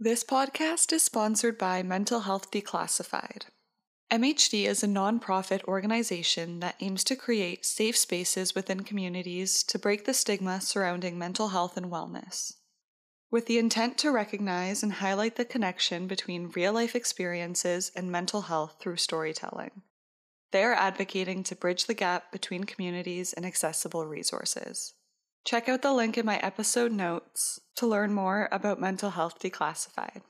This podcast is sponsored by Mental Health Declassified. MHD is a nonprofit organization that aims to create safe spaces within communities to break the stigma surrounding mental health and wellness. With the intent to recognize and highlight the connection between real life experiences and mental health through storytelling, they are advocating to bridge the gap between communities and accessible resources. Check out the link in my episode notes to learn more about Mental Health Declassified.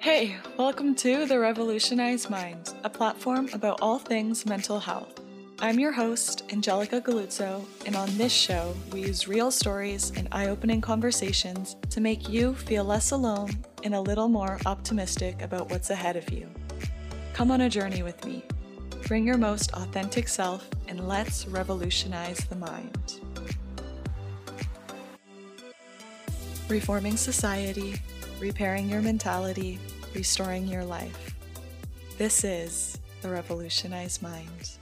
Hey, welcome to The Revolutionized Mind, a platform about all things mental health. I'm your host, Angelica Galuzzo, and on this show, we use real stories and eye opening conversations to make you feel less alone and a little more optimistic about what's ahead of you. Come on a journey with me Bring your most authentic self and let's revolutionize the mind. Reforming society, repairing your mentality, restoring your life. This is the Revolutionized Mind.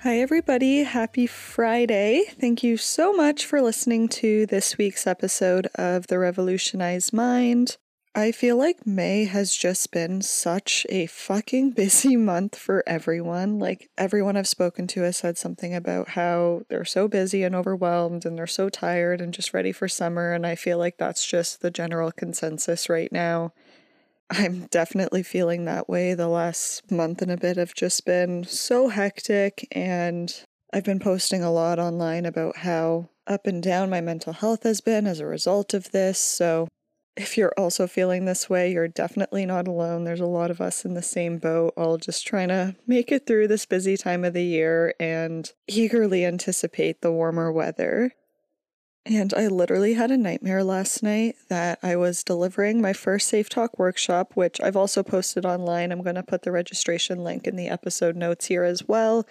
Hi, everybody. Happy Friday. Thank you so much for listening to this week's episode of The Revolutionized Mind. I feel like May has just been such a fucking busy month for everyone. Like, everyone I've spoken to has said something about how they're so busy and overwhelmed and they're so tired and just ready for summer. And I feel like that's just the general consensus right now. I'm definitely feeling that way. The last month and a bit have just been so hectic, and I've been posting a lot online about how up and down my mental health has been as a result of this. So, if you're also feeling this way, you're definitely not alone. There's a lot of us in the same boat, all just trying to make it through this busy time of the year and eagerly anticipate the warmer weather. And I literally had a nightmare last night that I was delivering my first safeTALK workshop, which I've also posted online. I'm going to put the registration link in the episode notes here as well.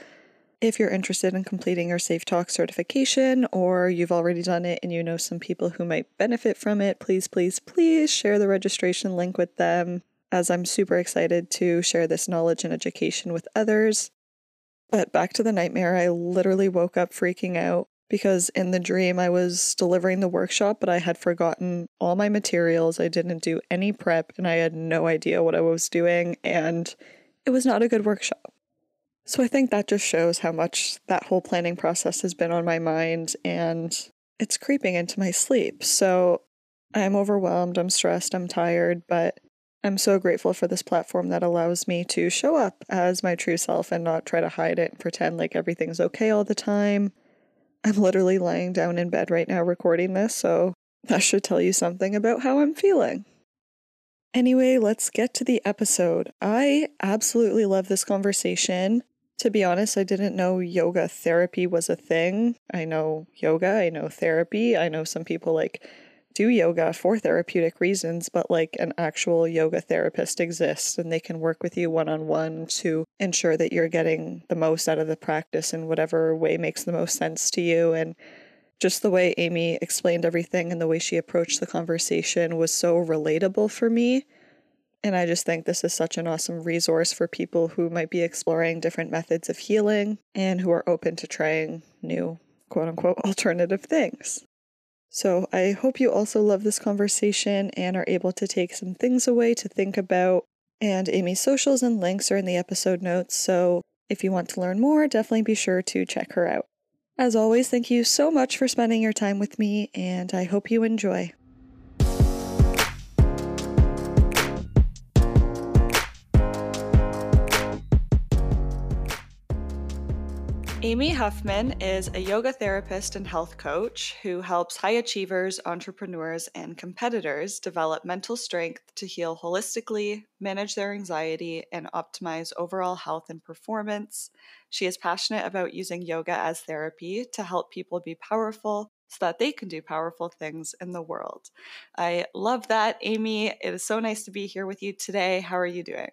If you're interested in completing your safeTALK certification or you've already done it and you know some people who might benefit from it, please, please, please share the registration link with them as I'm super excited to share this knowledge and education with others. But back to the nightmare, I literally woke up freaking out because in the dream I was delivering the workshop, but I had forgotten all my materials. I didn't do any prep and I had no idea what I was doing, and it was not a good workshop. So I think that just shows how much that whole planning process has been on my mind and it's creeping into my sleep. So I'm overwhelmed, I'm stressed, I'm tired, but I'm so grateful for this platform that allows me to show up as my true self and not try to hide it and pretend like everything's okay all the time. I'm literally lying down in bed right now recording this, so that should tell you something about how I'm feeling. Anyway, let's get to the episode. I absolutely love this conversation. To be honest, I didn't know yoga therapy was a thing. I know yoga, I know therapy. I know some people like do yoga for therapeutic reasons, but like an actual yoga therapist exists and they can work with you one on one to ensure that you're getting the most out of the practice in whatever way makes the most sense to you. And just the way Aimee explained everything and the way she approached the conversation was so relatable for me. And I just think this is such an awesome resource for people who might be exploring different methods of healing and who are open to trying new, quote unquote, alternative things. So I hope you also love this conversation and are able to take some things away to think about. And Aimee's socials and links are in the episode notes. So if you want to learn more, definitely be sure to check her out. As always, thank you so much for spending your time with me, and I hope you enjoy. Aimee Huffman is a yoga therapist and health coach who helps high achievers, entrepreneurs, and competitors develop mental strength to heal holistically, manage their anxiety, and optimize overall health and performance. She is passionate about using yoga as therapy to help people be powerful so that they can do powerful things in the world. I love that, Aimee. It is so nice to be here with you today. How are you doing?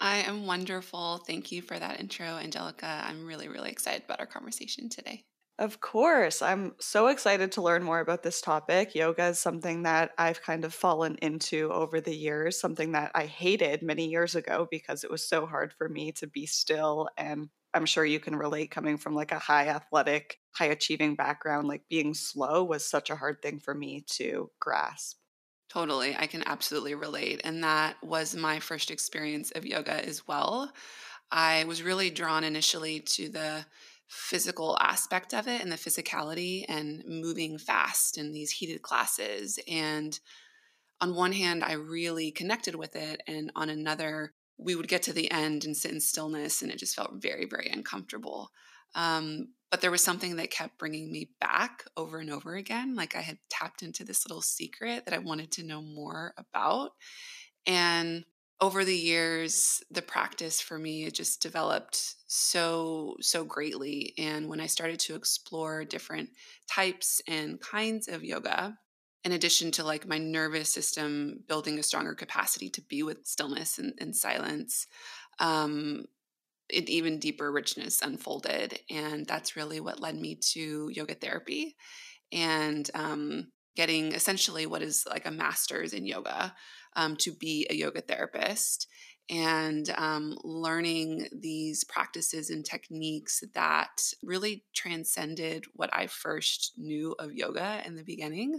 I am wonderful. Thank you for that intro, Angelica. I'm really, really excited about our conversation today. Of course. I'm so excited to learn more about this topic. Yoga is something that I've kind of fallen into over the years, something that I hated many years ago because it was so hard for me to be still and I'm sure you can relate coming from like a high athletic, high achieving background, like being slow was such a hard thing for me to grasp. Totally. I can absolutely relate. And that was my first experience of yoga as well. I was really drawn initially to the physical aspect of it and the physicality and moving fast in these heated classes. And on one hand, I really connected with it. And on another, we would get to the end and sit in stillness, and it just felt very, very uncomfortable. Um, but there was something that kept bringing me back over and over again. Like I had tapped into this little secret that I wanted to know more about. And over the years, the practice for me it just developed so, so greatly. And when I started to explore different types and kinds of yoga, in addition to like my nervous system building a stronger capacity to be with stillness and, and silence, um, an even deeper richness unfolded. And that's really what led me to yoga therapy and um, getting essentially what is like a master's in yoga um, to be a yoga therapist and um, learning these practices and techniques that really transcended what I first knew of yoga in the beginning,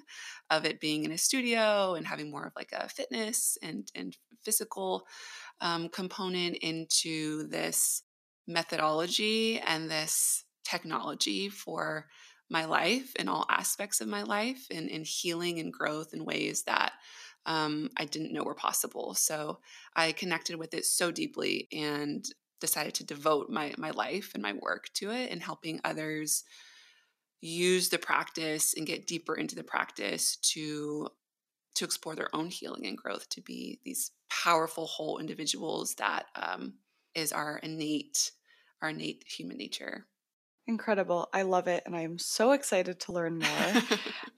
of it being in a studio and having more of like a fitness and and physical um, component into this methodology and this technology for my life in all aspects of my life and in healing and growth in ways that um, I didn't know were possible. So I connected with it so deeply and decided to devote my my life and my work to it and helping others use the practice and get deeper into the practice to to explore their own healing and growth to be these powerful whole individuals that um, is our innate our innate human nature Incredible. I love it. And I'm so excited to learn more.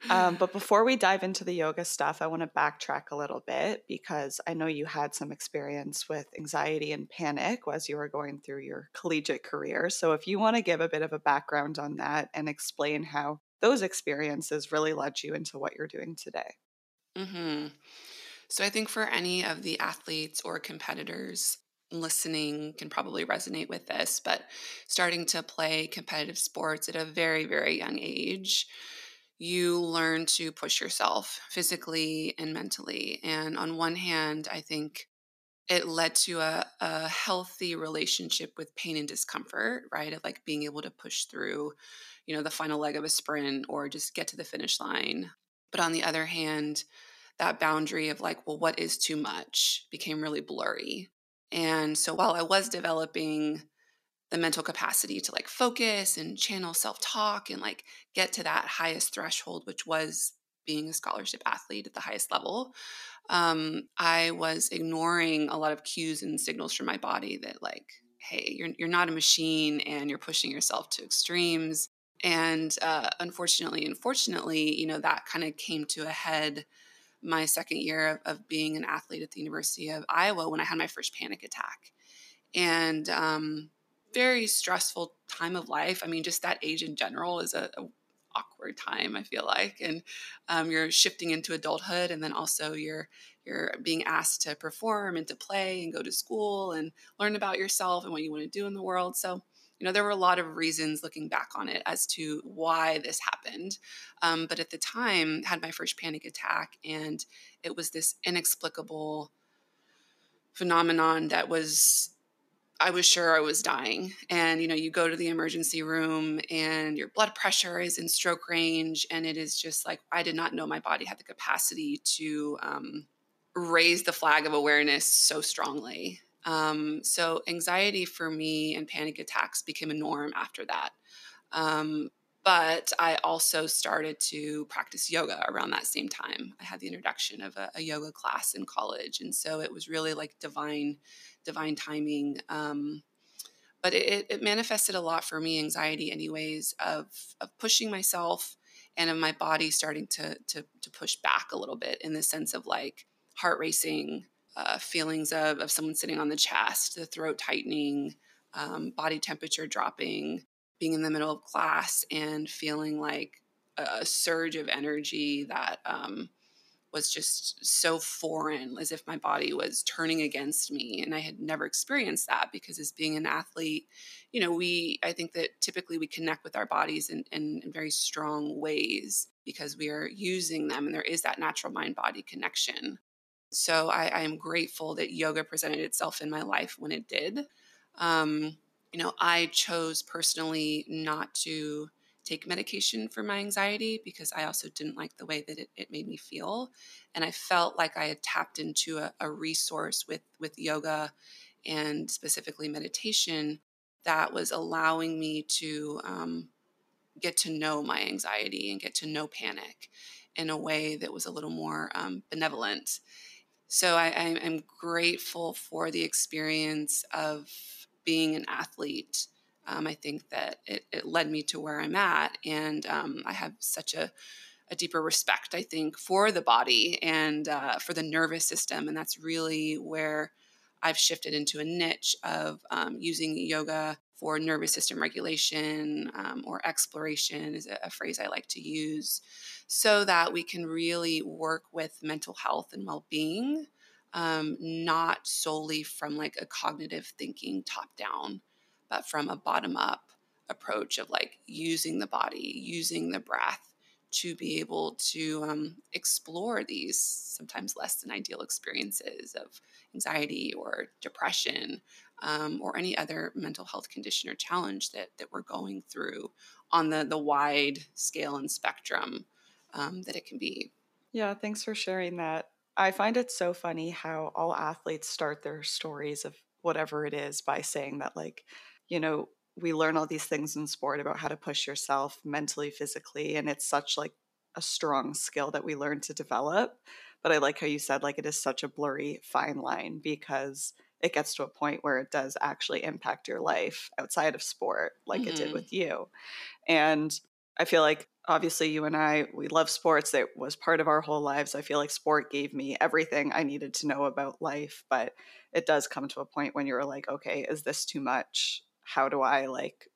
um, but before we dive into the yoga stuff, I want to backtrack a little bit because I know you had some experience with anxiety and panic as you were going through your collegiate career. So if you want to give a bit of a background on that and explain how those experiences really led you into what you're doing today. Mm-hmm. So I think for any of the athletes or competitors listening can probably resonate with this, but starting to play competitive sports at a very, very young age, you learn to push yourself physically and mentally. And on one hand, I think it led to a, a healthy relationship with pain and discomfort, right? Of like being able to push through, you know, the final leg of a sprint or just get to the finish line. But on the other hand, that boundary of like, well, what is too much became really blurry. And so while I was developing the mental capacity to like focus and channel self talk and like get to that highest threshold, which was being a scholarship athlete at the highest level, um, I was ignoring a lot of cues and signals from my body that like, hey, you're you're not a machine and you're pushing yourself to extremes. And uh, unfortunately, unfortunately, you know that kind of came to a head my second year of, of, being an athlete at the University of Iowa when I had my first panic attack. And um, very stressful time of life. I mean, just that age in general is a, a awkward time. I feel like, and um, you're shifting into adulthood, and then also you're you're being asked to perform and to play and go to school and learn about yourself and what you want to do in the world. So you know, there were a lot of reasons looking back on it as to why this happened. Um, but at the time, had my first panic attack, and it was this inexplicable phenomenon that was I was sure I was dying. And, you know, you go to the emergency room and your blood pressure is in stroke range. And it is just like, I did not know my body had the capacity to um, raise the flag of awareness so strongly. Um, so anxiety for me and panic attacks became a norm after that. Um, but I also started to practice yoga around that same time. I had the introduction of a, a yoga class in college, and so it was really like divine, divine timing. Um, but it, it manifested a lot for me, anxiety, anyways, of of pushing myself and of my body starting to to to push back a little bit in the sense of like heart racing, uh, feelings of, of someone sitting on the chest, the throat tightening, um, body temperature dropping, being in the middle of class and feeling like a, surge of energy that um, was just so foreign, as if my body was turning against me. And I had never experienced that because, as being an athlete, you know, we, I think that typically we connect with our bodies in, in, in very strong ways because we are using them and there is that natural mind body connection. So I, I, am grateful that yoga presented itself in my life when it did. Um, you know, I chose personally not to take medication for my anxiety because I also didn't like the way that it, it made me feel. And I felt like I had tapped into a, a resource with, with yoga and specifically meditation that was allowing me to um, get to know my anxiety and get to know panic in a way that was a little more um, benevolent. So I, I'm grateful for the experience of being an athlete um, I think that it, it, led me to where I'm at. And um, I have such a, a, deeper respect, I think, for the body and uh, for the nervous system. And that's really where I've shifted into a niche of um, using yoga for nervous system regulation um, or exploration, is a, phrase I like to use, so that we can really work with mental health and well being. Um, not solely from like a cognitive thinking top down but from a bottom up approach of like using the body, using the breath to be able to um, explore these sometimes less than ideal experiences of anxiety or depression um, or any other mental health condition or challenge that, that we're going through on the, the wide scale and spectrum um, that it can be. Yeah, thanks for sharing that. I find it so funny how all athletes start their stories of whatever it is by saying that, like, you know, we learn all these things in sport about how to push yourself mentally, physically, and it's such like a strong skill that we learn to develop. But I like how you said like it is such a blurry fine line because it gets to a point where it does actually impact your life outside of sport, like mm-hmm. it did mm-hmm. with you. And I feel like obviously you and I, we love sports. It was part of our whole lives. I feel like sport gave me everything I needed to know about life, but it does come to a point when you're like, okay, is this too much? how do I like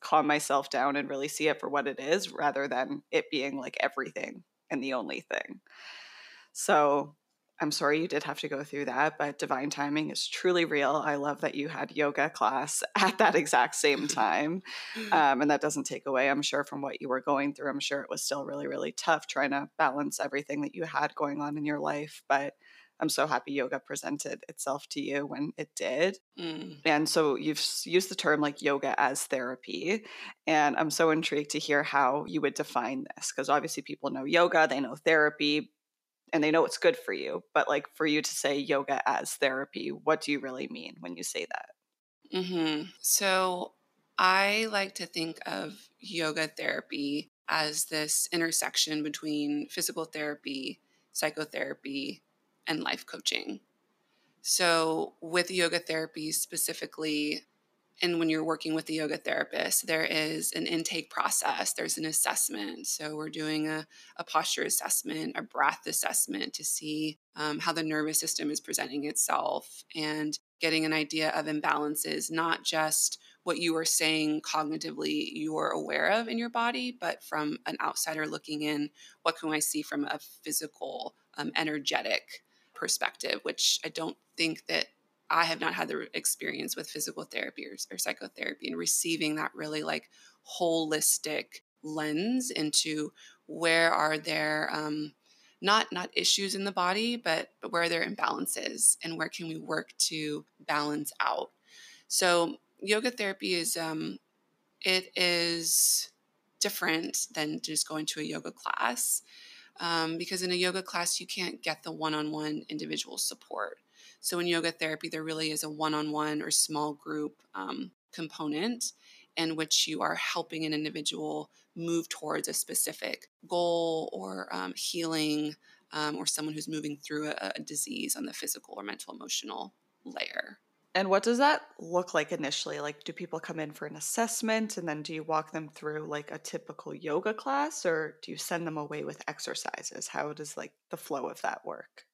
calm myself down and really see it for what it is rather than it being like everything and the only thing. So I'm sorry you did have to go through that, but divine timing is truly real. I love that you had yoga class at that exact same time. Um, and that doesn't take away, I'm sure, from what you were going through. I'm sure it was still really, really tough trying to balance everything that you had going on in your life. But I'm so happy yoga presented itself to you when it did. Mm. And so you've used the term like yoga as therapy. And I'm so intrigued to hear how you would define this because obviously people know yoga, they know therapy, and they know it's good for you. But like for you to say yoga as therapy, what do you really mean when you say that? Mm-hmm. So I like to think of yoga therapy as this intersection between physical therapy, psychotherapy, and life coaching. So, with yoga therapy specifically, and when you're working with the yoga therapist, there is an intake process, there's an assessment. So, we're doing a, a posture assessment, a breath assessment to see um, how the nervous system is presenting itself and getting an idea of imbalances, not just what you are saying cognitively you're aware of in your body, but from an outsider looking in, what can I see from a physical, um, energetic perspective, which I don't think that I have not had the experience with physical therapy or, or psychotherapy and receiving that really like holistic lens into where are there um, not not issues in the body, but but where are there imbalances and where can we work to balance out. So yoga therapy is um, it is different than just going to a yoga class um, because in a yoga class, you can't get the one on one individual support. So in yoga therapy, there really is a one on one or small group um, component in which you are helping an individual move towards a specific goal or um, healing um, or someone who's moving through a, a disease on the physical or mental emotional layer. And what does that look like initially? Like, do people come in for an assessment and then do you walk them through like a typical yoga class or do you send them away with exercises? How does like the flow of that work?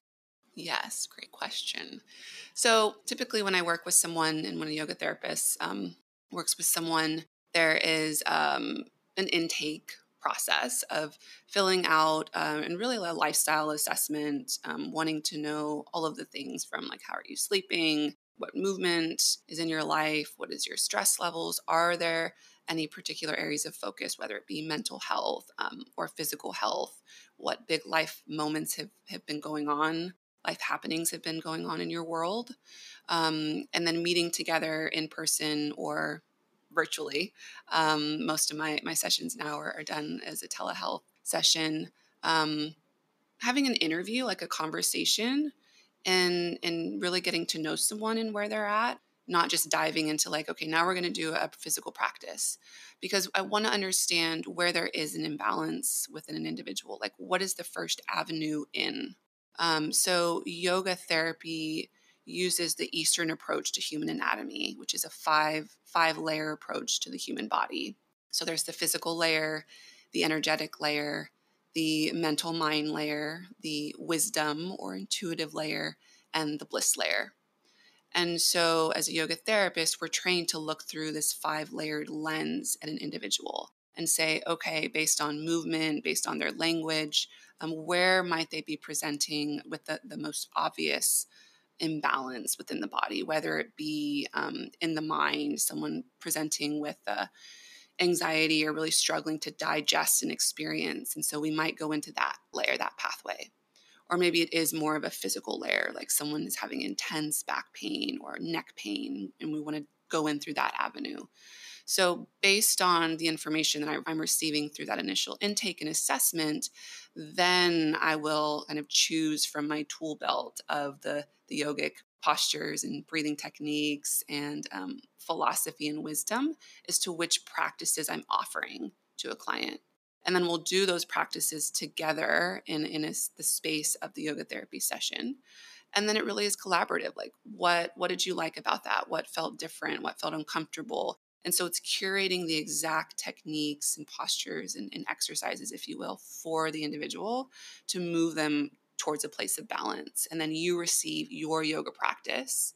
Yes, great question. So, typically, when I work with someone and when a yoga therapist um, works with someone, there is um, an intake process of filling out um, and really a lifestyle assessment, um, wanting to know all of the things from like how are you sleeping, what movement is in your life, what is your stress levels, are there any particular areas of focus, whether it be mental health um, or physical health, what big life moments have, have been going on, life happenings have been going on in your world, um, and then meeting together in person or virtually. Um, most of my, my sessions now are, are, done as a telehealth session. Um, having an interview, like a conversation, and and really getting to know someone and where they're at not just diving into like okay now we're going to do a physical practice because i want to understand where there is an imbalance within an individual like what is the first avenue in um, so yoga therapy uses the eastern approach to human anatomy which is a five five layer approach to the human body. So there's the physical layer the energetic layer the mental mind layer the wisdom or intuitive layer and the bliss layer. And so, as a yoga therapist, we're trained to look through this five layered lens at an individual and say, okay, based on movement, based on their language, um, where might they be presenting with the, the most obvious imbalance within the body, whether it be um, in the mind, someone presenting with uh, anxiety or really struggling to digest an experience. And so we might go into that layer, that pathway or maybe it is more of a physical layer like someone is having intense back pain or neck pain and we want to go in through that avenue so based on the information that i'm receiving through that initial intake and assessment then i will kind of choose from my tool belt of the the yogic postures and breathing techniques and um, philosophy and wisdom as to which practices i'm offering to a client. And then we'll do those practices together in, in a, the space of the yoga therapy session. And then it really is collaborative like what what did you like about that? What felt different? What felt uncomfortable and so it's curating the exact techniques and postures and, and exercises if you will for the individual to move them towards a place of balance and then you receive your yoga practice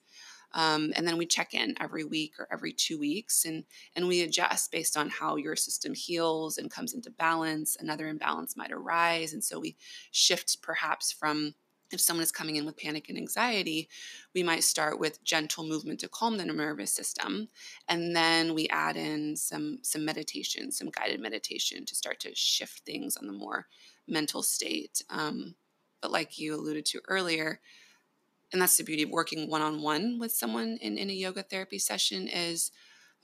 um, and then we check in every week or every two weeks and, and we adjust based on how your system heals and comes into balance. Another imbalance might arise. And so we shift perhaps from if someone is coming in with panic and anxiety, we might start with gentle movement to calm the nervous system, and then we add in some some meditation, some guided meditation to start to shift things on the more mental state. Um, but like you alluded to earlier, and that's the beauty of working one-on-one with someone in, in a yoga therapy session is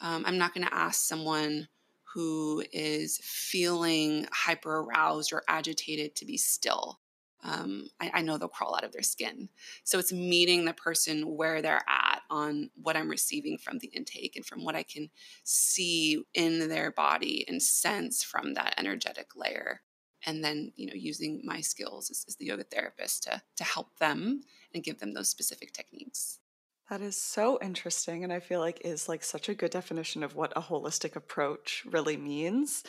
um, i'm not going to ask someone who is feeling hyper aroused or agitated to be still um, I, I, know they'll crawl out of their skin. So it's meeting the person where they're at on what i'm receiving from the intake and from what i can see in their body and sense from that energetic layer. And then you know using my skills as, as the yoga therapist to to help them and give them those specific techniques that is so interesting and i feel like is like such a good definition of what a holistic approach really means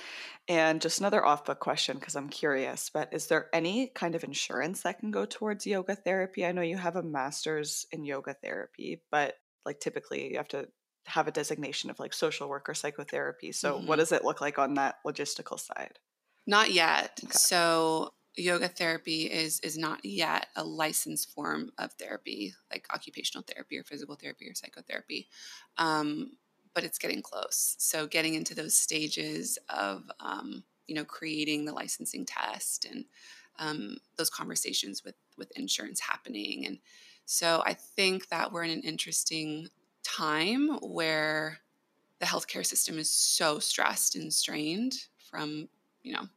and just another off-book question because i'm curious but is there any kind of insurance that can go towards yoga therapy i know you have a master's in yoga therapy but like typically you have to have a designation of like social work or psychotherapy so mm-hmm. what does it look like on that logistical side not yet. Okay. So yoga therapy is is not yet a licensed form of therapy, like occupational therapy or physical therapy or psychotherapy. Um, but it's getting close. So getting into those stages of um, you know creating the licensing test and um, those conversations with with insurance happening, and so I think that we're in an interesting time where the healthcare system is so stressed and strained from you know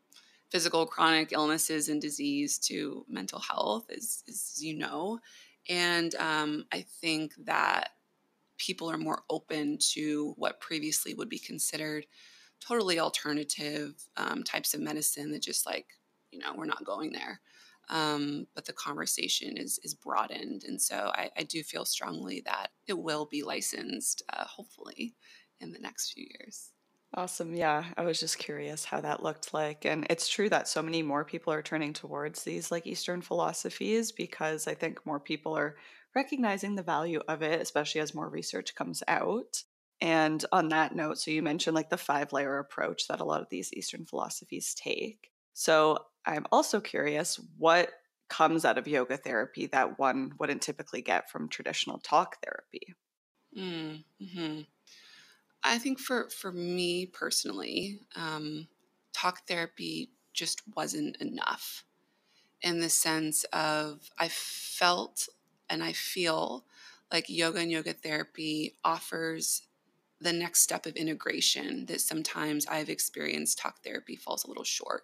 physical chronic illnesses and disease to mental health, as, as you know. And um, I think that people are more open to what previously would be considered totally alternative um, types of medicine that just like, you know, we're not going there. Um, but the conversation is is broadened, and so I, I, do feel strongly that it will be licensed, uh, hopefully, in the next few years. Awesome. Yeah, I was just curious how that looked like. And it's true that so many more people are turning towards these like Eastern philosophies because I think more people are recognizing the value of it, especially as more research comes out. And on that note, so you mentioned like the five layer approach that a lot of these Eastern philosophies take. So I'm also curious what comes out of yoga therapy that one wouldn't typically get from traditional talk therapy. Mm-hmm. I think for for me personally, um, talk therapy just wasn't enough in the sense of I felt and I feel like yoga and yoga therapy offers the next step of integration that sometimes I've experienced talk therapy falls a little short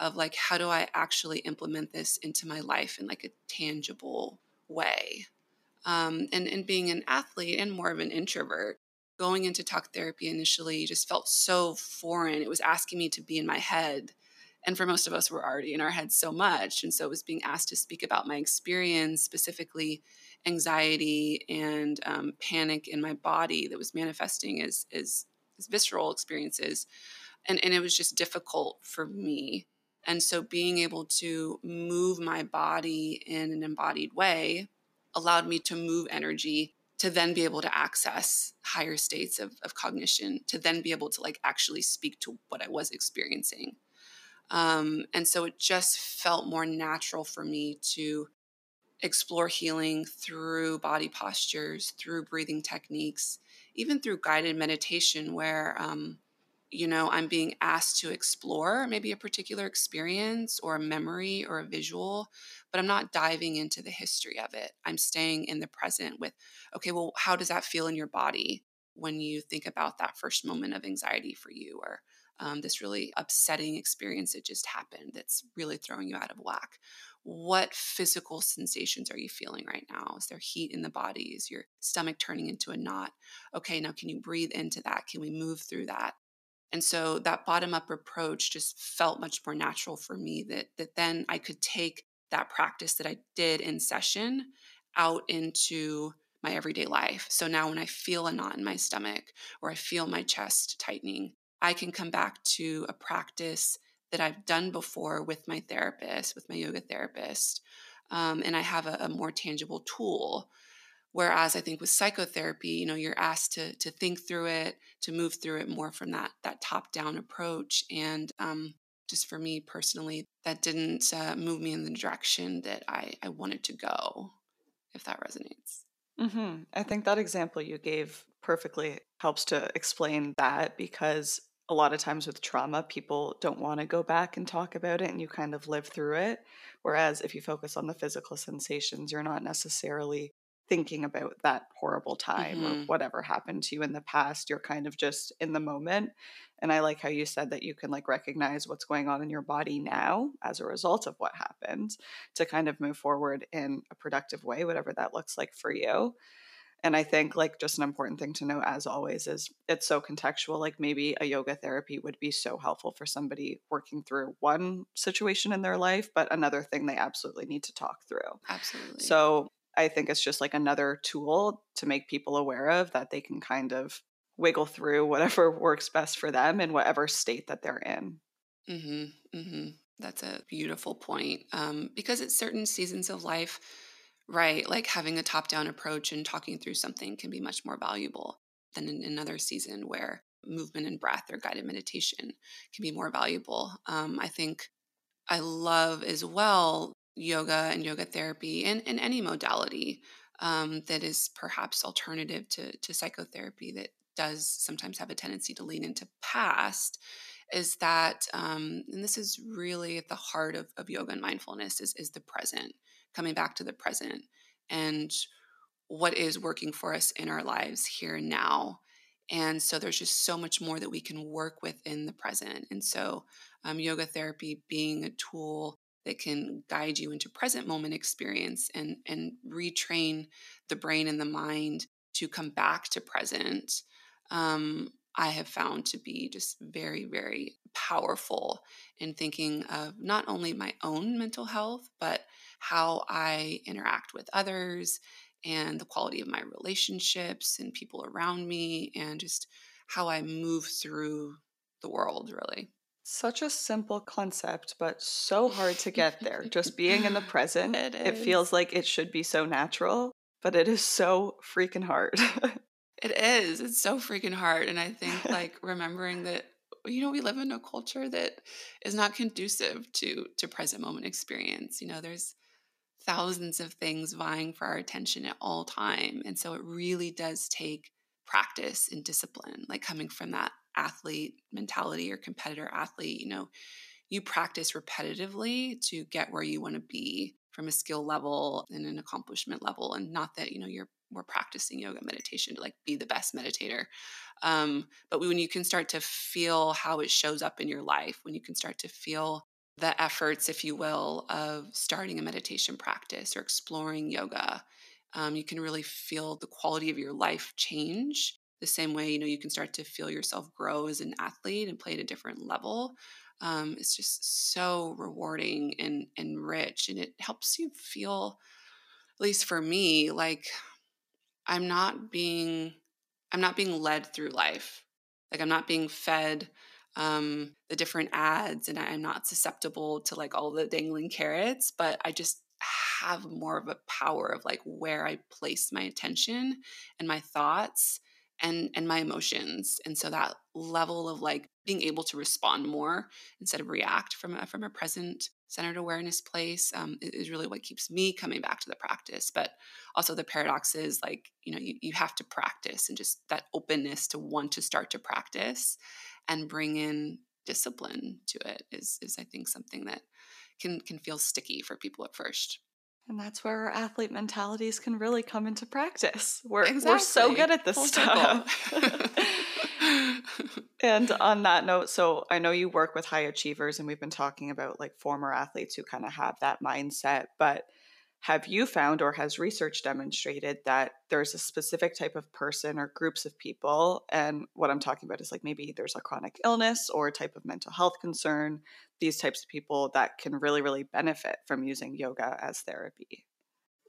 of like how do I actually implement this into my life in like a tangible way. Um, and and being an athlete and more of an introvert, going into talk therapy initially just felt so foreign. It was asking me to be in my head. And for most of us, we're already in our heads so much. And so it was being asked to speak about my experience, specifically anxiety and um, panic in my body that was manifesting as, as, as visceral experiences. And, and it was just difficult for me. And so being able to move my body in an embodied way allowed me to move energy to then be able to access higher states of, of cognition, to then be able to like actually speak to what I was experiencing. Um, and so it just felt more natural for me to explore healing through body postures, through breathing techniques, even through guided meditation, where, um, you know, I'm being asked to explore maybe a particular experience or a memory or a visual, but I'm not diving into the history of it. I'm staying in the present with, okay, well, how does that feel in your body when you think about that first moment of anxiety for you or um, this really upsetting experience that just happened that's really throwing you out of whack? what physical sensations are you feeling right now? Is there heat in the body? Is your stomach turning into a knot? Okay, now can you breathe into that? Can we move through that? And so that bottom up approach just felt much more natural for me that that then I could take that practice that I did in session out into my everyday life. So now when I feel a knot in my stomach or I feel my chest tightening, I can come back to a practice that I've done before with my therapist, with my yoga therapist. Um, and I have a, a, more tangible tool. Whereas I think with psychotherapy, you know, you're asked to to think through it, to move through it more from that that top down approach. And um, just for me personally, that didn't uh, move me in the direction that I, I wanted to go. If that resonates. Mm-hmm. I think that example you gave perfectly helps to explain that because a lot of times with trauma, people don't want to go back and talk about it and you kind of live through it. Whereas if you focus on the physical sensations, you're not necessarily thinking about that horrible time mm-hmm. or whatever happened to you in the past. You're kind of just in the moment. And I like how you said that you can like recognize what's going on in your body now as a result of what happened to kind of move forward in a productive way, whatever that looks like for you. And I think like just an important thing to know as always is it's so contextual. Like maybe a yoga therapy would be so helpful for somebody working through one situation in their life, but another thing they absolutely need to talk through. Absolutely. So I think it's just like another tool to make people aware of that they can kind of wiggle through whatever works best for them in whatever state that they're in. Mm-hmm. Mm-hmm. That's a beautiful point. Um, because at certain seasons of life, Right. Like having a top down approach and talking through something can be much more valuable than in another season where movement and breath or guided meditation can be more valuable. Um, I think I love as well yoga and yoga therapy and, and any modality um, that is perhaps alternative to, to psychotherapy that does sometimes have a tendency to lean into past is that um, and this is really at the heart of, of yoga and mindfulness is, is the present coming back to the present and what is working for us in our lives here and now. And so there's just so much more that we can work with in the present. And so, um, yoga therapy being a tool that can guide you into present moment experience and, and retrain the brain and the mind to come back to present, um, I have found to be just very, very powerful in thinking of not only my own mental health, but how I interact with others and the quality of my relationships and people around me and just how I move through the world, really. Such a simple concept, but so hard to get there. Just being in the present, it, it feels like it should be so natural, but it is so freaking hard. It is. It's so freaking hard. And I think like remembering that you know we live in a culture that is not conducive to to present moment experience. You know, there's thousands of things vying for our attention at all time. And so it really does take practice and discipline, like coming from that athlete mentality or competitor athlete, you know, you practice repetitively to get where you want to be from a skill level and an accomplishment level and not that you know you're we're practicing yoga meditation to like be the best meditator. Um, but when you can start to feel how it shows up in your life when you can start to feel the efforts if you will of starting a meditation practice or exploring yoga um, you can really feel the quality of your life change the same way you know you can start to feel yourself grow as an athlete and play at a different level um, it's just so rewarding and and rich and it helps you feel at least for me like i'm not being i'm not being led through life. Like i'm not being fed um, the different ads and i'm not susceptible to like all the dangling carrots but i just have more of a power of like where i place my attention and my thoughts and and my emotions and so that level of like being able to respond more instead of react from a, from a present centered awareness place um, is really what keeps me coming back to the practice but also the paradox is like you know you, you have to practice and just that openness to want to start to practice and bring in discipline to it is is i think something that can can feel sticky for people at first and that's where our athlete mentalities can really come into practice. We're, exactly. we're so good at this Full stuff. and on that note, so I know you work with high achievers, and we've been talking about like former athletes who kind of have that mindset. But have you found, or has research demonstrated, that there's a specific type of person or groups of people? And what I'm talking about is like maybe there's a chronic illness or a type of mental health concern these types of people that can really, really benefit from using yoga as therapy.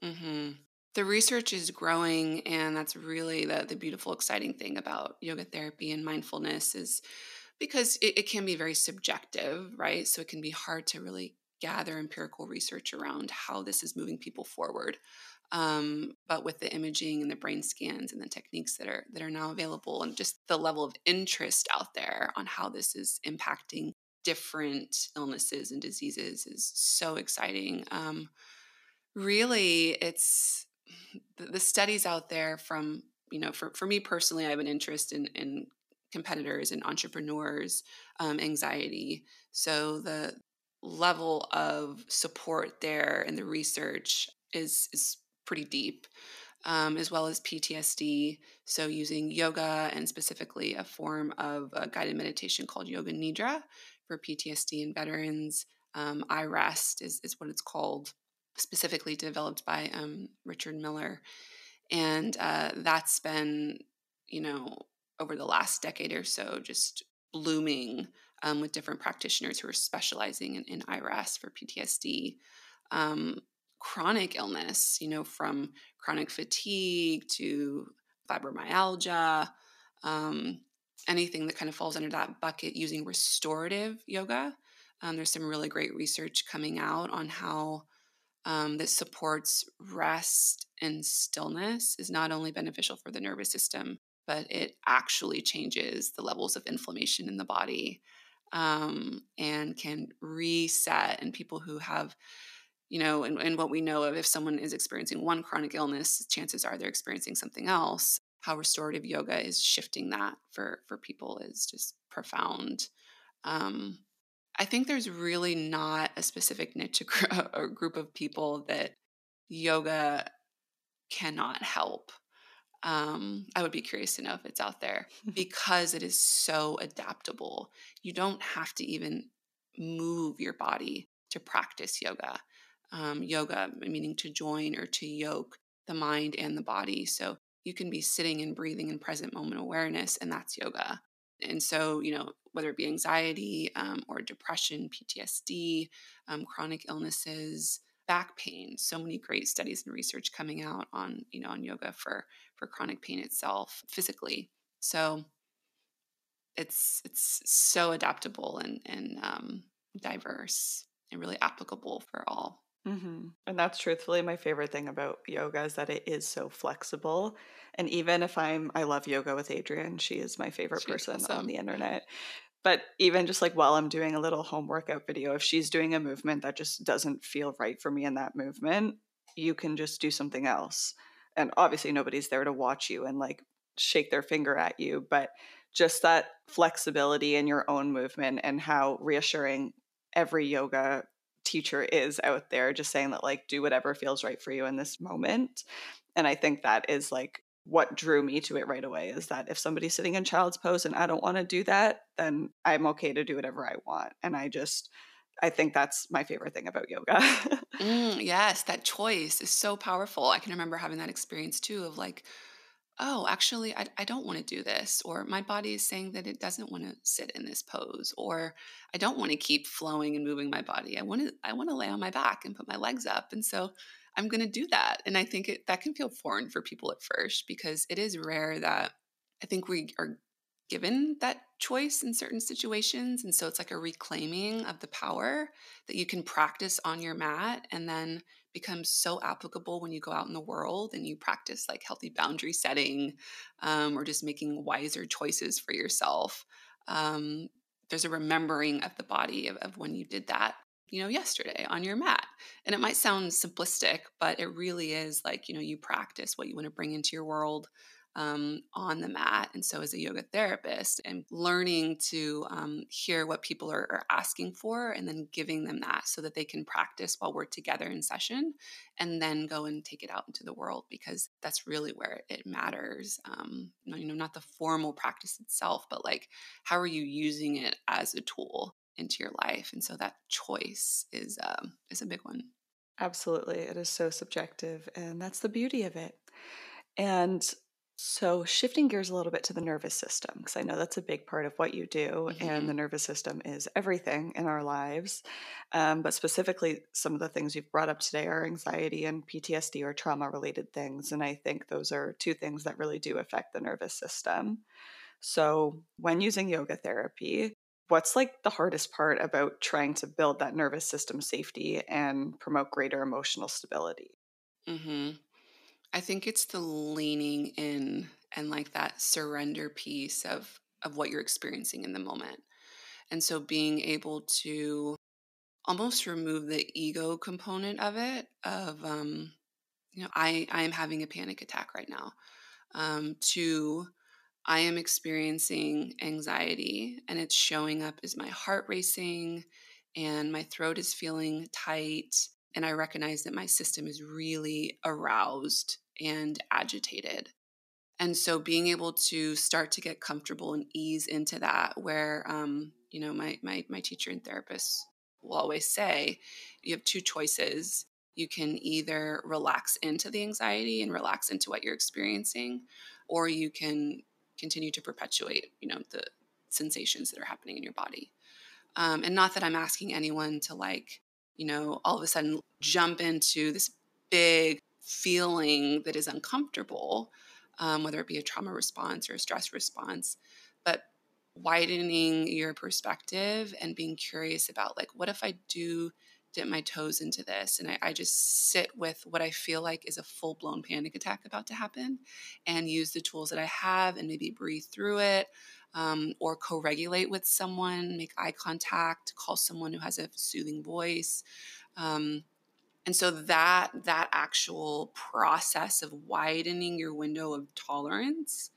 Mm-hmm. The research is growing, and that's really the, the beautiful, exciting thing about yoga therapy and mindfulness is because it, it can be very subjective, right? So it can be hard to really gather empirical research around how this is moving people forward. Um, but with the imaging and the brain scans and the techniques that are that are now available, and just the level of interest out there on how this is impacting different illnesses and diseases is so exciting. Um, really, it's the, the, studies out there from, you know, for, for me personally, I have an interest in, in competitors and entrepreneurs, um, anxiety. So the level of support there and the research is, is pretty deep. Um, as well as PTSD. So, using yoga and specifically a form of a guided meditation called Yoga Nidra, for PTSD in veterans. Um, iRest is, is what it's called, specifically developed by um, Richard Miller. And uh, that's been, you know, over the last decade or so, just blooming um, with different practitioners who are specializing in, in iRest for PTSD. Um, chronic illness, you know, from chronic fatigue to fibromyalgia, um, anything that kind of falls under that bucket using restorative yoga. Um, there's some really great research coming out on how um, that supports rest and stillness is not only beneficial for the nervous system, but it actually changes the levels of inflammation in the body um, and can reset. And people who have, you know, and, and what we know of if someone is experiencing one chronic illness, chances are they're experiencing something else how restorative yoga is shifting that for for people is just profound. Um, I think there's really not a specific niche or group of people that yoga cannot help. Um, I would be curious to know if it's out there because it is so adaptable. You don't have to even move your body to practice yoga. Um, yoga, meaning to join or to yoke the mind and the body. So you can be sitting and breathing in present moment awareness, and that's yoga. And so, you know, whether it be anxiety um, or depression, PTSD, um, chronic illnesses, back pain, so many great studies and research coming out on, you know, on yoga for for chronic pain itself physically. So it's it's so adaptable and and um, diverse and really applicable for all Mm-hmm. And that's truthfully my favorite thing about yoga is that it is so flexible. And even if I'm, I love yoga with Adriene. she is my favorite She's person awesome. on the internet. But even just like while I'm doing a little home workout video, if she's doing a movement that just doesn't feel right for me in that movement, you can just do something else. And obviously, nobody's there to watch you and like shake their finger at you, but just that flexibility in your own movement and how reassuring every yoga teacher is out there just saying that like do whatever feels right for you in this moment. And i think that is like what drew me to it right away is that if somebody's sitting in child's pose and i don't want to do that then i'm okay to do whatever i want and i just i think that's my favorite thing about yoga mm, yes that choice is so powerful i can remember having that experience too of like oh, actually, I, I don't want to do this, or my body is saying that it doesn't want to sit in this pose, or I don't want to keep flowing and moving my body. I want to I want to lay on my back and put my legs up, and so I'm going to do that. And I think it, that can feel foreign for people at first because it is rare that I think we are given that choice in certain situations. And so it's like a reclaiming of the power that you can practice on your mat and then becomes so applicable when you go out in the world and you practice like healthy boundary setting um, or just making wiser choices for yourself. Um, there's a remembering of the body of, of when you did that you know yesterday on your mat and it might sound simplistic but it really is like you know you practice what you want to bring into your world um, on the mat. And so, as a yoga therapist, and learning to um, hear what people are, are, asking for and then giving them that so that they can practice while we're together in session and then go and take it out into the world because that's really where it matters. Um, you know, not the formal practice itself, but like how are you using it as a tool into your life? And so, that choice is, um, is a big one. Absolutely. It is so subjective, and that's the beauty of it. And so, shifting gears a little bit to the nervous system, because I know that's a big part of what you do, mm-hmm. and the mm-hmm. nervous system is everything in our lives. Um, but specifically, some of the things you've brought up today are anxiety and PTSD or trauma related things. And I think those are two things that really do affect the nervous system. So, when using yoga therapy, what's like the hardest part about trying to build that nervous system safety and promote greater emotional stability? Mm-hmm. I think it's the leaning in and like that surrender piece of of what you're experiencing in the moment. And so being able to almost remove the ego component of it of um you know I I am having a panic attack right now. Um to I am experiencing anxiety and it's showing up as my heart racing and my throat is feeling tight and I recognize that my system is really aroused and agitated. And so being able to start to get comfortable and ease into that, where, um, you know, my, my, my teacher and therapist will always say, you have two choices. You can either relax into the anxiety and relax into what you're experiencing, or you can continue to perpetuate, you know, the sensations that are happening in your body. Um, and not that I'm asking anyone to like, you know, all of a sudden jump into this big feeling that is uncomfortable, um, whether it be a trauma response or a stress response, but widening your perspective and being curious about like, what if I do dip my toes into this and I, I just sit with what I feel like is a full blown panic attack about to happen and use the tools that I have and maybe breathe through it. Um, or co regulate with someone, make eye contact, call someone who has a soothing voice. Um, and so that that actual process of widening your window of tolerance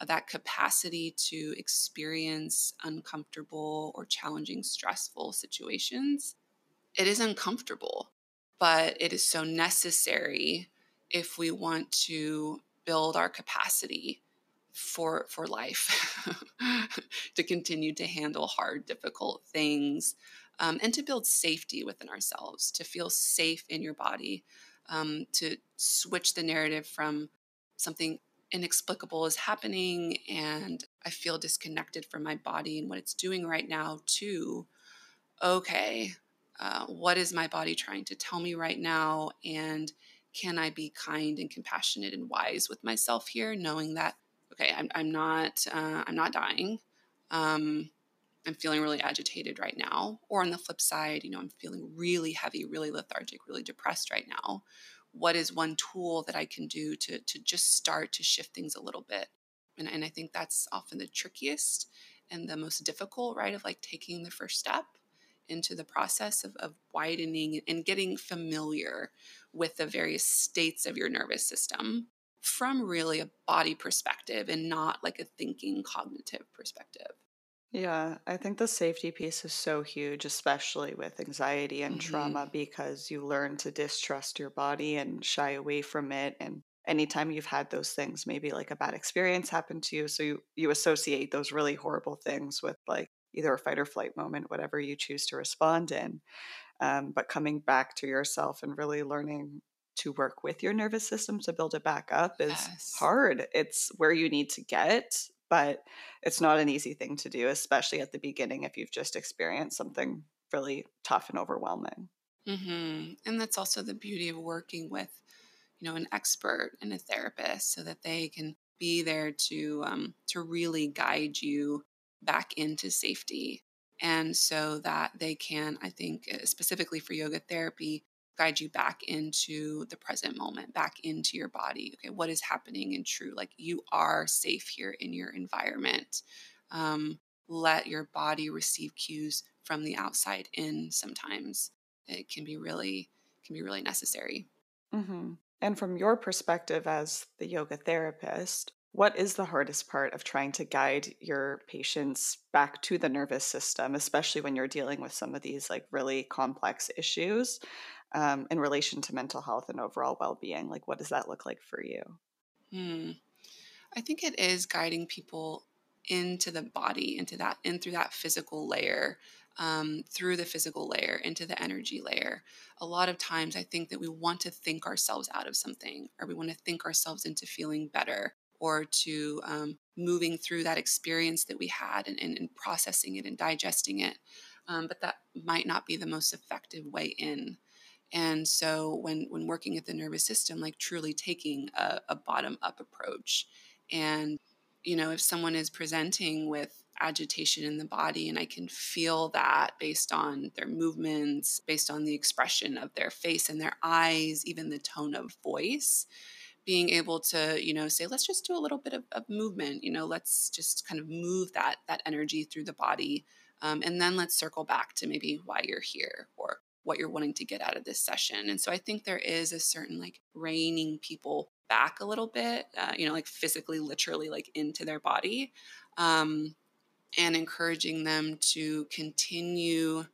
uh, that capacity to experience uncomfortable or challenging stressful situations it is uncomfortable but it is so necessary if we want to build our capacity for for life to continue to handle hard difficult things um, and to build safety within ourselves, to feel safe in your body, um, to switch the narrative from something inexplicable is happening and I feel disconnected from my body and what it's doing right now to, okay, uh, what is my body trying to tell me right now? And can I be kind and compassionate and wise with myself here, knowing that, okay, I'm, I'm not, uh, I'm not dying. Um, I'm feeling really agitated right now. Or on the flip side, you know, I'm feeling really heavy, really lethargic, really depressed right now. What is one tool that I can do to, to just start to shift things a little bit? And, and I think that's often the trickiest and the most difficult, right? Of like taking the first step into the process of, of widening and getting familiar with the various states of your nervous system from really a body perspective and not like a thinking cognitive perspective. Yeah, I think the safety piece is so huge, especially with anxiety and Mm-hmm. trauma, because you learn to distrust your body and shy away from it. And anytime you've had those things, maybe like a bad experience happened to you, so you, you associate those really horrible things with like either a fight or flight moment, whatever you choose to respond in. Um, but coming back to yourself and really learning to work with your nervous system to build it back up is Yes. hard. It's where you need to get, but it's not an easy thing to do, especially at the beginning if you've just experienced something really tough and overwhelming. hmm And that's also the beauty of working with, you know, an expert and a therapist, so that they can be there to um, to really guide you back into safety, and so that they can, I think, specifically for yoga therapy, guide you back into the present moment, back into your body. Okay, what is happening and true? Like you are safe here in your environment. Um, let your body receive cues from the outside in sometimes it can be really can be really necessary hmm And from your perspective as the yoga therapist, what is the hardest part of trying to guide your patients back to the nervous system, especially when you're dealing with some of these like really complex issues um, in relation to mental health and overall well being? Like, what does that look like for you? hmm. i think it is guiding people into the body into that in through that physical layer um, through the physical layer into the energy layer a lot of times i think that we want to think ourselves out of something or we want to think ourselves into feeling better or to um, moving through that experience that we had and, and, and processing it and digesting it um, but that might not be the most effective way in and so when when working at the nervous system like truly taking a, a bottom up approach. And you know if someone is presenting with agitation in the body and i can feel that based on their movements based on the expression of their face and their eyes even the tone of voice being able to you know say let's just do a little bit of, of movement you know let's just kind of move that that energy through the body um, and then let's circle back to maybe why you're here or what you're wanting to get out of this session. And so i think there is a certain like reining people back a little bit uh, you know like physically literally like into their body um, and encouraging them to continue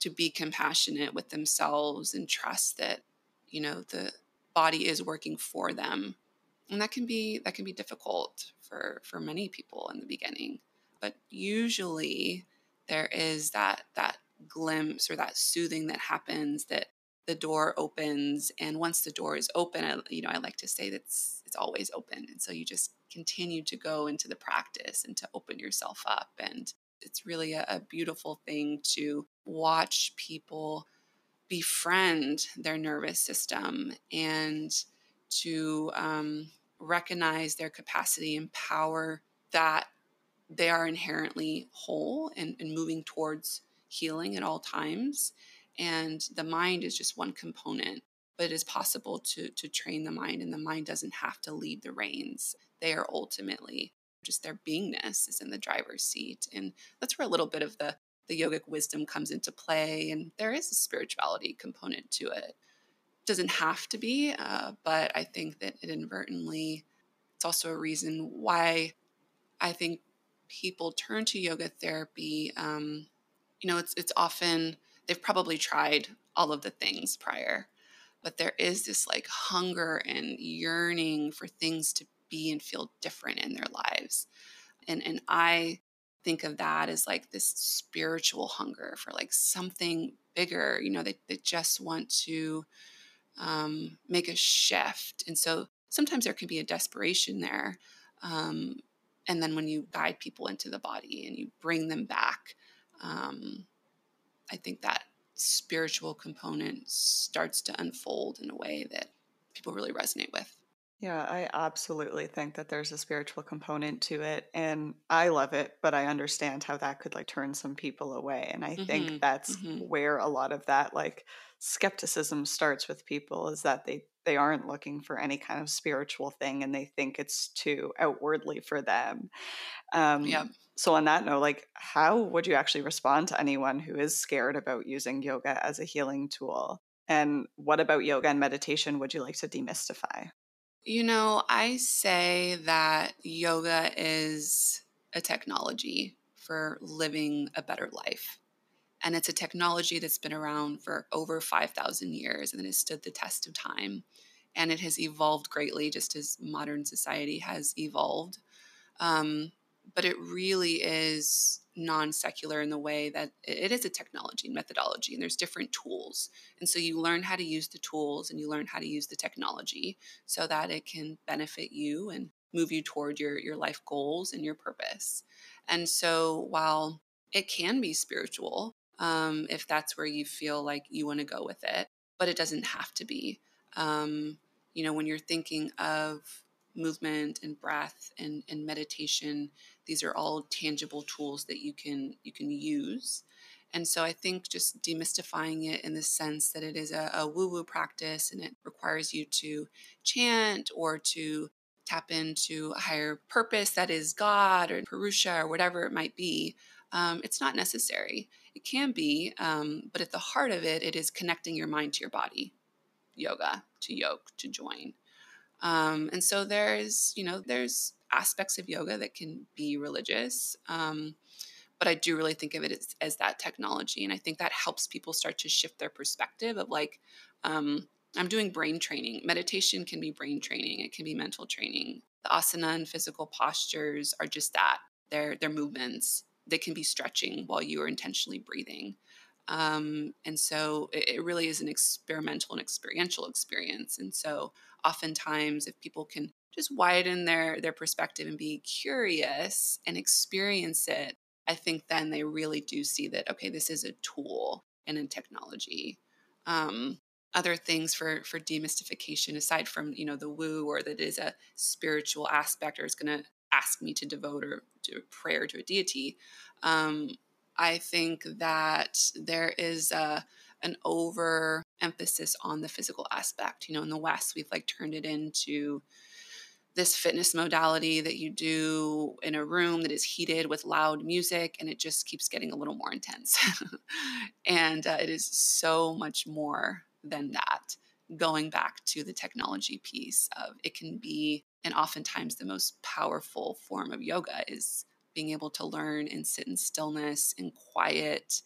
to be compassionate with themselves and trust that you know the body is working for them. And that can be that can be difficult for for many people in the beginning. But usually there is that that glimpse or that soothing that happens that the door opens and once the door is open I, you know i like to say that it's it's always open and so you just continue to go into the practice and to open yourself up and it's really a, a beautiful thing to watch people befriend their nervous system and to um, recognize their capacity and power that they are inherently whole and, and moving towards healing at all times. And the mind is just one component, but it is possible to, to train the mind, and the mind doesn't have to lead the reins. They are ultimately just their beingness is in the driver's seat. And that's where a little bit of the, the yogic wisdom comes into play. And there is a spirituality component to it. Doesn't have to be, uh, but I think that it inadvertently, it's also a reason why I think people turn to yoga therapy. Um, you know, it's it's often they've probably tried all of the things prior, but there is this like hunger and yearning for things to be and feel different in their lives. And and I think of that as like this spiritual hunger for like something bigger. You know, they, they just want to um, make a shift. And so sometimes there can be a desperation there. Um, and then when you guide people into the body and you bring them back, um, I think that spiritual component starts to unfold in a way that people really resonate with. Yeah, I absolutely think that there's a spiritual component to it and I love it, but I understand how that could like turn some people away. And I think Mhm. that's Mhm. where a lot of that like skepticism starts with people is that they they aren't looking for any kind of spiritual thing and they think it's too outwardly for them. Yep. Um so on that note, like how would you actually respond to anyone who is scared about using yoga as a healing tool? And what about yoga and meditation would you like to demystify? You know, I say that yoga is a technology for living a better life. And it's a technology that's been around for over 5,000 years and it has stood the test of time. And it has evolved greatly just as modern society has evolved. Um, but it really is non secular in the way that it is a technology and methodology, and there's different tools. And so you learn how to use the tools and you learn how to use the technology so that it can benefit you and move you toward your, your life goals and your purpose. And so while it can be spiritual, um, if that's where you feel like you want to go with it, but it doesn't have to be. Um, you know, when you're thinking of movement and breath and, and meditation these are all tangible tools that you can you can use. And so i think just demystifying it in the sense that it is a, a woo-woo practice and it requires you to chant or to tap into a higher purpose that is god or purusha or whatever it might be um, it's not necessary. It can be um, but at the heart of it it is connecting your mind to your body. Yoga to yoke to join. Um, and so there's, you know, there's aspects of yoga that can be religious. Um, but I do really think of it as, as, that technology. And I think that helps people start to shift their perspective of like, um, I'm doing brain training. Meditation can be brain training, it can be mental training. The asana and physical postures are just that. They're, they're movements. They can be stretching while you are intentionally breathing. Um, and so it, it really is an experimental and experiential experience. And so oftentimes if people can just widen their their perspective and be curious and experience it i think then they really do see that okay this is a tool and a technology um, other things for for demystification aside from you know the woo or that it is a spiritual aspect or is going to ask me to devote or do a prayer to a deity um, i think that there is a an over emphasis on the physical aspect. You know, in the West, we've like turned it into this fitness modality that you do in a room that is heated with loud music and it just keeps getting a little more intense. and uh, it is so much more than that. Going back to the technology piece of it can be, and oftentimes the most powerful form of yoga is being able to learn and sit in stillness and quiet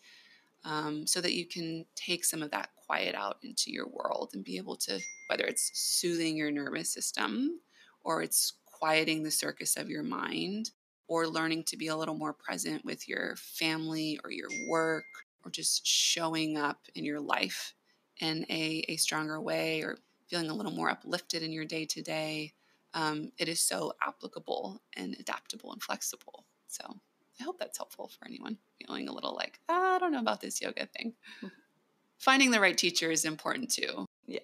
um, so that you can take some of that quiet out into your world and be able to, whether it's soothing your nervous system or it's quieting the circus of your mind or learning to be a little more present with your family or your work or just showing up in your life in a, a stronger way or feeling a little more uplifted in your day to day. It is so applicable and adaptable and flexible. So I hope that's helpful for anyone feeling a little like, ah, I don't know about this yoga thing. Mm-hmm. Finding the right teacher is important too. Yeah.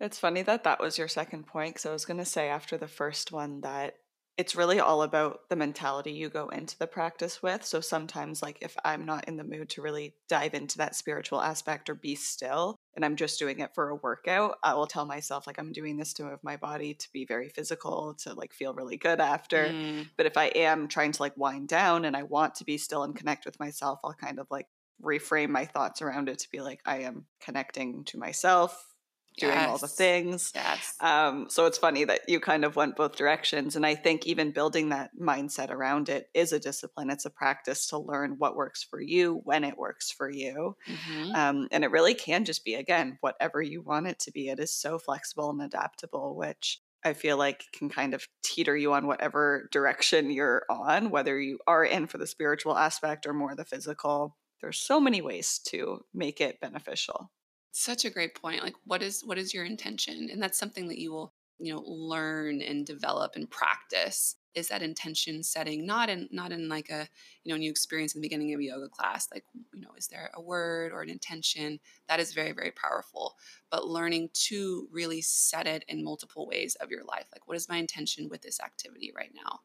It's funny that that was your second point because I was going to say after the first one that it's really all about the mentality you go into the practice with. So sometimes, like, if I'm not in the mood to really dive into that spiritual aspect or be still, and I'm just doing it for a workout, I will tell myself, like, I'm doing this to move my body to be very physical, to like feel really good after. Mm. But if I am trying to like wind down and I want to be still and connect with myself, I'll kind of like reframe my thoughts around it to be like, I am connecting to myself doing yes. all the things. Yes. Um, so it's funny that you kind of went both directions. And I think even building that mindset around it is a discipline. It's a practice to learn what works for you when it works for you. Mm-hmm. Um, and it really can just be, again, whatever you want it to be. It is so flexible and adaptable, which I feel like can kind of teeter you on whatever direction you're on, whether you are in for the spiritual aspect or more the physical. There's so many ways to make it beneficial such a great point like what is what is your intention? And that's something that you will you know learn and develop and practice is that intention setting not in not in like a you know you experience in the beginning of a yoga class like you know is there a word or an intention? That is very very powerful but learning to really set it in multiple ways of your life like what is my intention with this activity right now?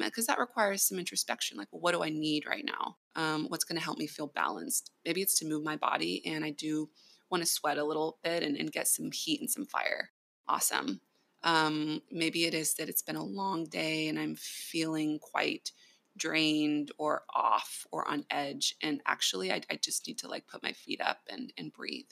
Because um, that requires some introspection like well, what do i need right now? Um, what's going to help me feel balanced? Maybe it's to move my body and i do want to sweat a little bit and, and get some heat and some fire awesome um, maybe it is that it's been a long day and I'm feeling quite drained or off or on edge. And actually, I, I just need to like put my feet up and, and breathe.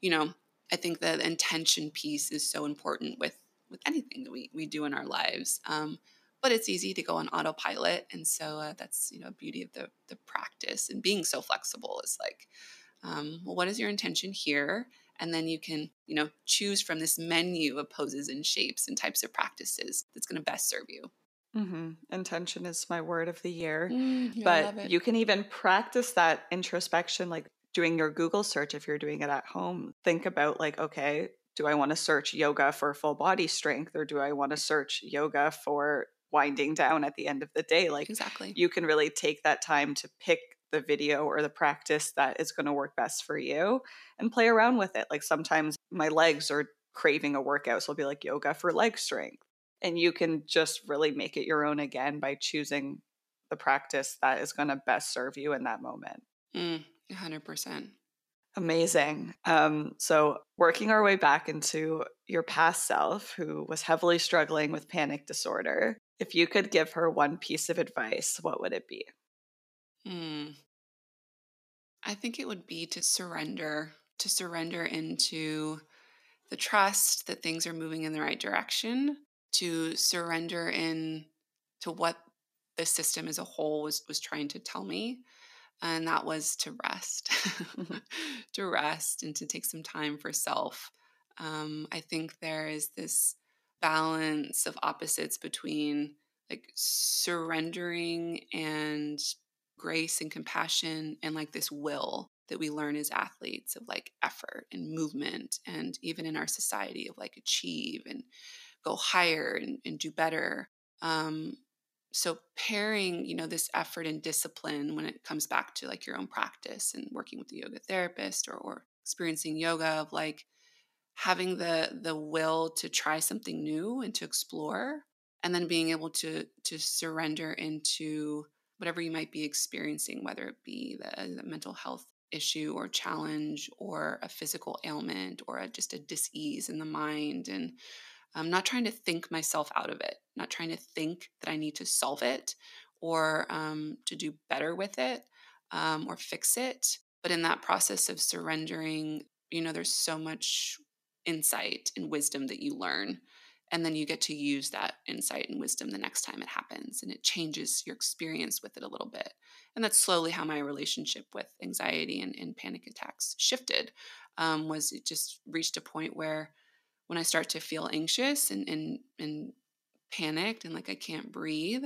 You know, I think the intention piece is so important with with anything that we, we do in our lives. Um, but it's easy to go on autopilot. And so uh, that's, you know, beauty of the, the practice and being so flexible is like, um, well, what is your intention here? and then you can you know choose from this menu of poses and shapes and types of practices that's going to best serve you. Mm-hmm. intention is my word of the year. Mm, but you can even practice that introspection like doing your google search if you're doing it at home. Think about like okay do i want to search yoga for full body strength or do i want to search yoga for winding down at the end of the day? Like exactly. you can really take that time to pick the video or the practice that is going to work best for you and play around with it. Like sometimes my legs are craving a workout, so I'll be like yoga for leg strength. And you can just really make it your own again by choosing the practice that is going to best serve you in that moment. Mm, 100%. Amazing. Um, so, working our way back into your past self, who was heavily struggling with panic disorder, if you could give her one piece of advice, what would it be? Hmm. I think it would be to surrender, to surrender into the trust that things are moving in the right direction, to surrender in to what the system as a whole was was trying to tell me. And that was to rest, to rest and to take some time for self. Um, I think there is this balance of opposites between like surrendering and grace and compassion and like this will that we learn as athletes of like effort and movement and even in our society of like achieve and go higher and, and do better. Um, so pairing you know this effort and discipline when it comes back to like your own practice and working with the yoga therapist or, or experiencing yoga of like having the the will to try something new and to explore and then being able to to surrender into whatever you might be experiencing, whether it be the, the mental health issue or challenge or a physical ailment or a, just a dis-ease in the mind and i'm not trying to think myself out of it not trying to think that i need to solve it or um, to do better with it um, or fix it but in that process of surrendering you know there's so much insight and wisdom that you learn and then you get to use that insight and wisdom the next time it happens and it changes your experience with it a little bit. And that's slowly how my relationship with anxiety and, and panic attacks shifted um, was it just reached a point where when i start to feel anxious and, and, and panicked and like i can't breathe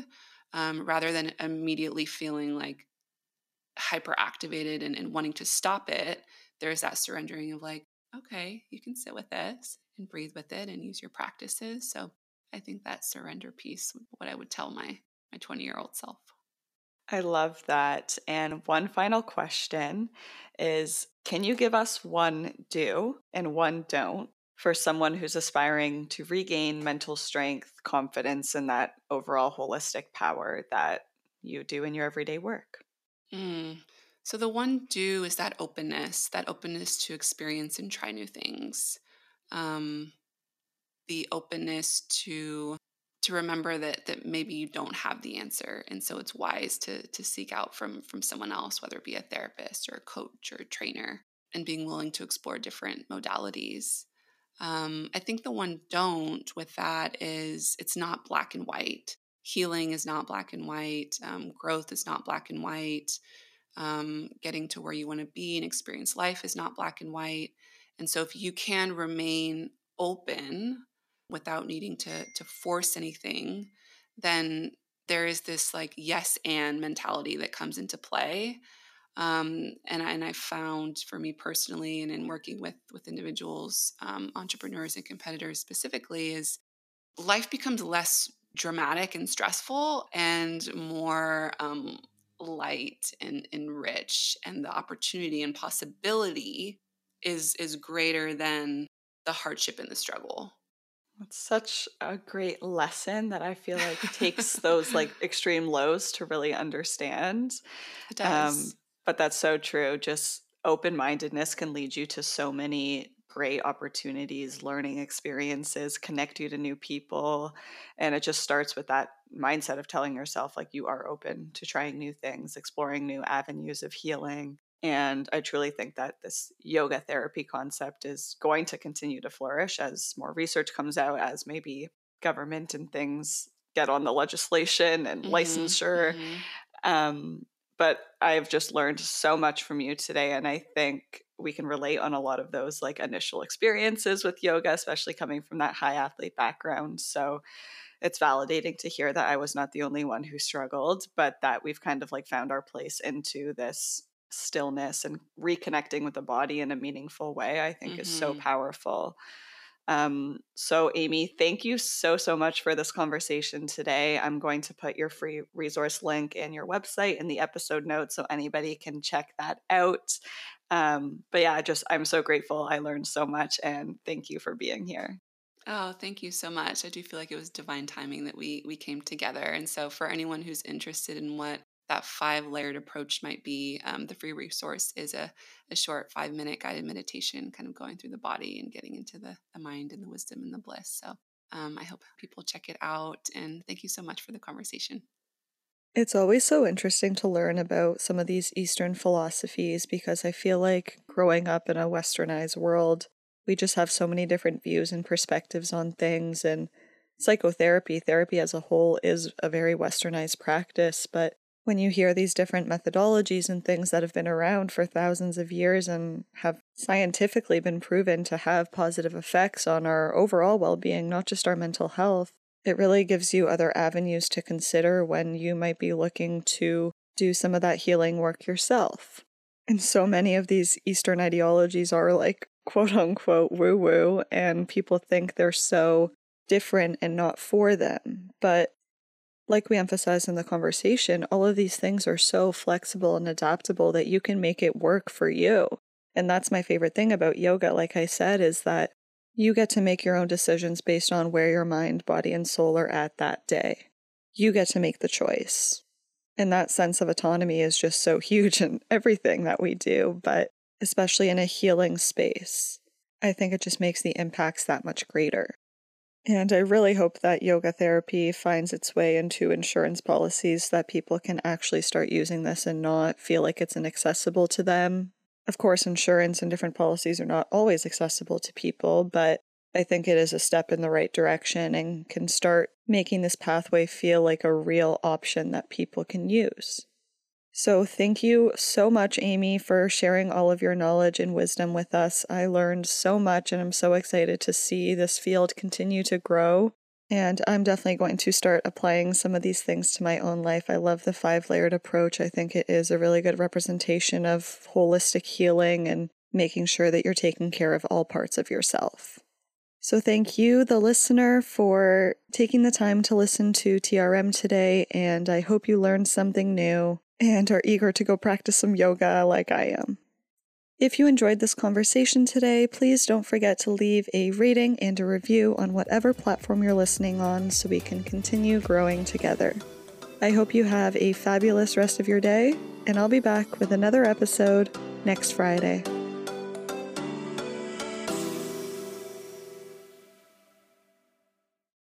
um, rather than immediately feeling like hyperactivated and, and wanting to stop it there's that surrendering of like okay you can sit with this and breathe with it and use your practices. So I think that surrender piece, what I would tell my my 20 year old self. I love that. And one final question is Can you give us one do and one don't for someone who's aspiring to regain mental strength, confidence, and that overall holistic power that you do in your everyday work? Mm. So, the one do is that openness, that openness to experience and try new things um, the openness to to remember that that maybe you don't have the answer. And so it's wise to to seek out from from someone else whether it be a therapist or a coach or a trainer and being willing to explore different modalities. Um, i think the one don't with that is it's not black and white. Healing is not black and white. Um, growth is not black and white. Um, getting to where you want to be and experience life is not black and white and so if you can remain open without needing to to force anything, then there is this like yes and mentality that comes into play. Um, and, and I found for me personally, and in working with with individuals, um, entrepreneurs and competitors specifically, is life becomes less dramatic and stressful and more um, light and, and rich and the opportunity and possibility is is greater than the hardship and the struggle it's such a great lesson that I feel like takes those like extreme lows to really understand. It does. Um, but that's so true. Just open mindedness can lead you to so many great opportunities, learning experiences, connect you to new people. And it just starts with that mindset of telling yourself, like, you are open to trying new things, exploring new avenues of healing. And I truly think that this yoga therapy concept is going to continue to flourish as more research comes out, as maybe government and things get on the legislation and mm-hmm, licensure. Mm-hmm. Um, but I've just learned so much from you today. And I think we can relate on a lot of those like initial experiences with yoga, especially coming from that high athlete background. So it's validating to hear that I was not the only one who struggled, but that we've kind of like found our place into this stillness and reconnecting with the body in a meaningful way, I think mm-hmm. is so mm-hmm. powerful. Um, so, Aimee, thank you so, so much for this conversation today. I'm going to put your free resource link and your website in the episode notes so anybody can check that out. Um, but yeah, just I'm so grateful. I learned so much and thank you for being here. Oh, thank you so much. I do feel like it was divine timing that we we came together. And so for anyone who's interested in what that five layered approach might be, um, the free resource is a, a short five minute guided meditation, kind of going through the body and getting into the, the mind and the wisdom and the bliss. So um, I hope people check it out. And thank you so much for the conversation. It's always so interesting to learn about some of these Eastern philosophies because I feel like growing up in a westernized world, we just have so many different views and perspectives on things. And psychotherapy, therapy as a whole, is a very westernized practice. But when you hear these different methodologies and things that have been around for thousands of years and have scientifically been proven to have positive effects on our overall well being, not just our mental health, it really gives you other avenues to consider when you might be looking to do some of that healing work yourself. And so many of these Eastern ideologies are like quote unquote woo woo, and people think they're so different and not for them. But like we emphasized in the conversation, all of these things are so flexible and adaptable that you can make it work for you. And that's my favorite thing about yoga, like I said, is that you get to make your own decisions based on where your mind, body, and soul are at that day. You get to make the choice. And that sense of autonomy is just so huge in everything that we do, but especially in a healing space. I think it just makes the impacts that much greater. And I really hope that yoga therapy finds its way into insurance policies that people can actually start using this and not feel like it's inaccessible to them. Of course, insurance and different policies are not always accessible to people, but I think it is a step in the right direction and can start making this pathway feel like a real option that people can use. So, thank you so much, Aimee, for sharing all of your knowledge and wisdom with us. I learned so much, and I'm so excited to see this field continue to grow. And I'm definitely going to start applying some of these things to my own life. I love the five layered approach. I think it is a really good representation of holistic healing and making sure that you're taking care of all parts of yourself. So, thank you, the listener, for taking the time to listen to TRM today, and I hope you learned something new and are eager to go practice some yoga like I am. If you enjoyed this conversation today, please don't forget to leave a rating and a review on whatever platform you're listening on so we can continue growing together. I hope you have a fabulous rest of your day, and I'll be back with another episode next Friday.